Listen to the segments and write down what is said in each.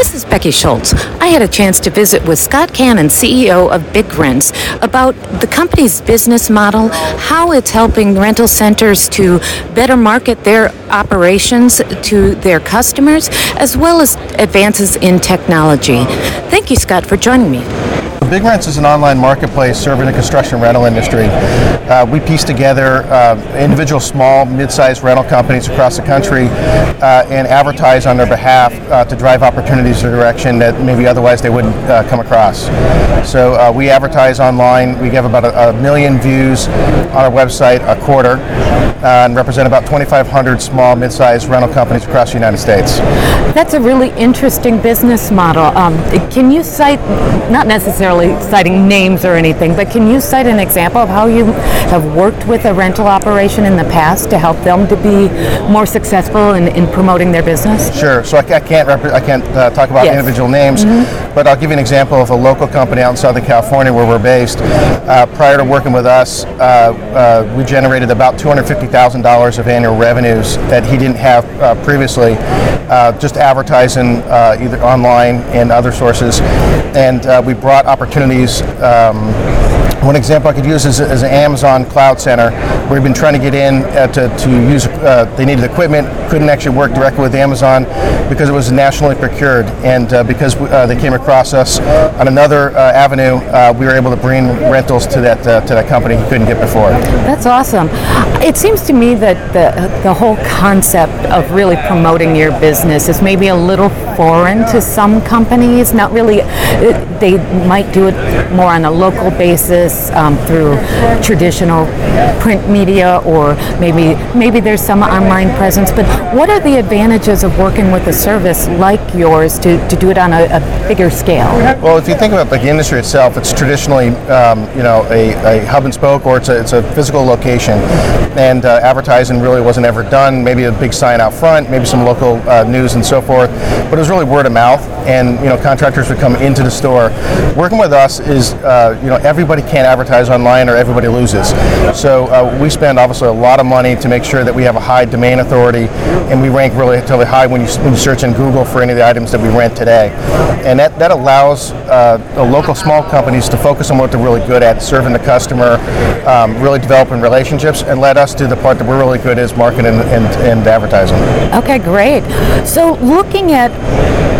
This is Becky Schultz. I had a chance to visit with Scott Cannon, CEO of BigRentz, about the company's business model, how it's helping rental centers to better market their operations to their customers, as well as advances in technology. Thank you, Scott, for joining me. BigRentz is an online marketplace serving the construction rental industry. Uh, we piece together uh, individual small, mid-sized rental companies across the country uh, and advertise on their behalf uh, to drive opportunities in a direction that maybe otherwise they wouldn't uh, come across. So uh, we advertise online. We have about a, a, million views on our website a quarter and represent about 2,500 small, mid-sized rental companies across the United States. That's a really interesting business model. Um, can you cite, not necessarily citing names or anything, but can you cite an example of how you have worked with a rental operation in the past to help them to be more successful in, in promoting their business? Sure. So I, I can't rep- I can't uh, talk about yes. individual names, mm-hmm. but I'll give you an example of a local company out in Southern California where we're based. Uh, prior to working with us, uh, uh we generated about $250,000 of annual revenues that he didn't have uh, previously, uh, just advertising either online and other sources. And we brought opportunities opportunities. Um, one example I could use is, is an Amazon Cloud Center. We've been trying to get in uh, to, to use, uh, they needed equipment, couldn't actually work directly with Amazon because it was nationally procured. And uh, because uh, they came across us on another uh, avenue, uh, we were able to bring rentals to that, to that company he couldn't get before. That's awesome. It seems to me that the, the whole concept of really promoting your business is maybe a little foreign to some companies. Not really, they might do it more on a local basis this um, through traditional print media or maybe maybe there's some online presence but what are the advantages of working with a service like yours to, to do it on a, a bigger scale? Well if you think about like the industry itself it's traditionally um, you know a, a, hub and spoke or it's a, it's a physical location. And uh, advertising really wasn't ever done. Maybe a big sign out front maybe some local uh, news and so forth but it was really word of mouth and you know contractors would come into the store. Working with us is uh, you know everybody can can't advertise online or everybody loses. So uh, we spend obviously a lot of money to make sure that we have a high domain authority and we rank really, really high when you, when you search in Google for any of the items that we rent today. And that, that allows uh, local small companies to focus on what they're really good at, serving the customer, um, really developing relationships, and let us do the part that we're really good is marketing and, and, and advertising. Okay, great. So looking at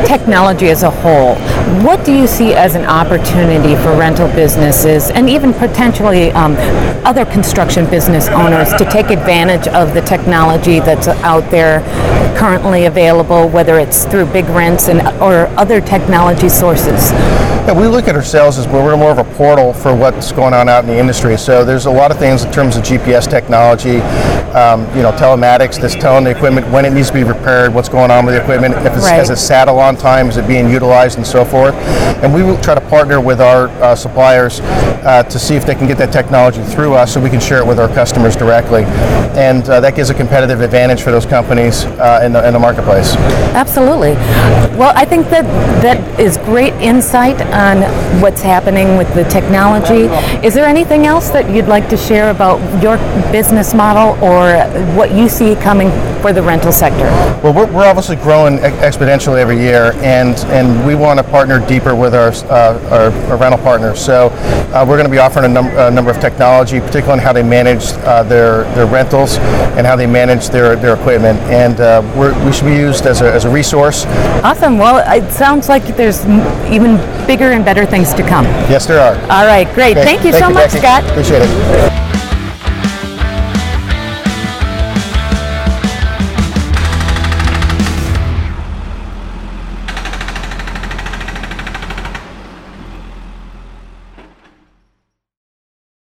technology as a whole, what do you see as an opportunity for rental businesses and even potentially um, other construction business owners to take advantage of the technology that's out there currently available, whether it's through BigRentz and or other technology sources? Yeah, we look at ourselves as we're more of a portal for what's going on out in the industry. So there's a lot of things in terms of GPS technology, um, you know, telematics that's telling the equipment when it needs to be repaired, what's going on with the equipment, if it's, right. has it sat a long time, is it being utilized, and so forth. And we will try to partner with our uh, suppliers uh, to see if they can get that technology through us so we can share it with our customers directly. And uh, that gives a competitive advantage for those companies uh, in the, in, the, marketplace. Absolutely. Well, I think that that is great insight on what's happening with the technology. Is there anything else that you'd like to share about your business model or what you see coming for the rental sector? Well, we're, we're obviously growing exponentially every year, and, and we want to partner deeper with our, uh, our, our, rental partners. So uh, we're going to be offering a, num- a, number of technology, particularly on how they manage uh, their, their rentals and how they manage their, their equipment. And uh, we should be used as a, as a resource. Awesome. Well, it sounds like there's even bigger and better things to come. Yes, there are. All right, great. Okay. Thank you Thank so you, much, Becky. Scott. Appreciate it.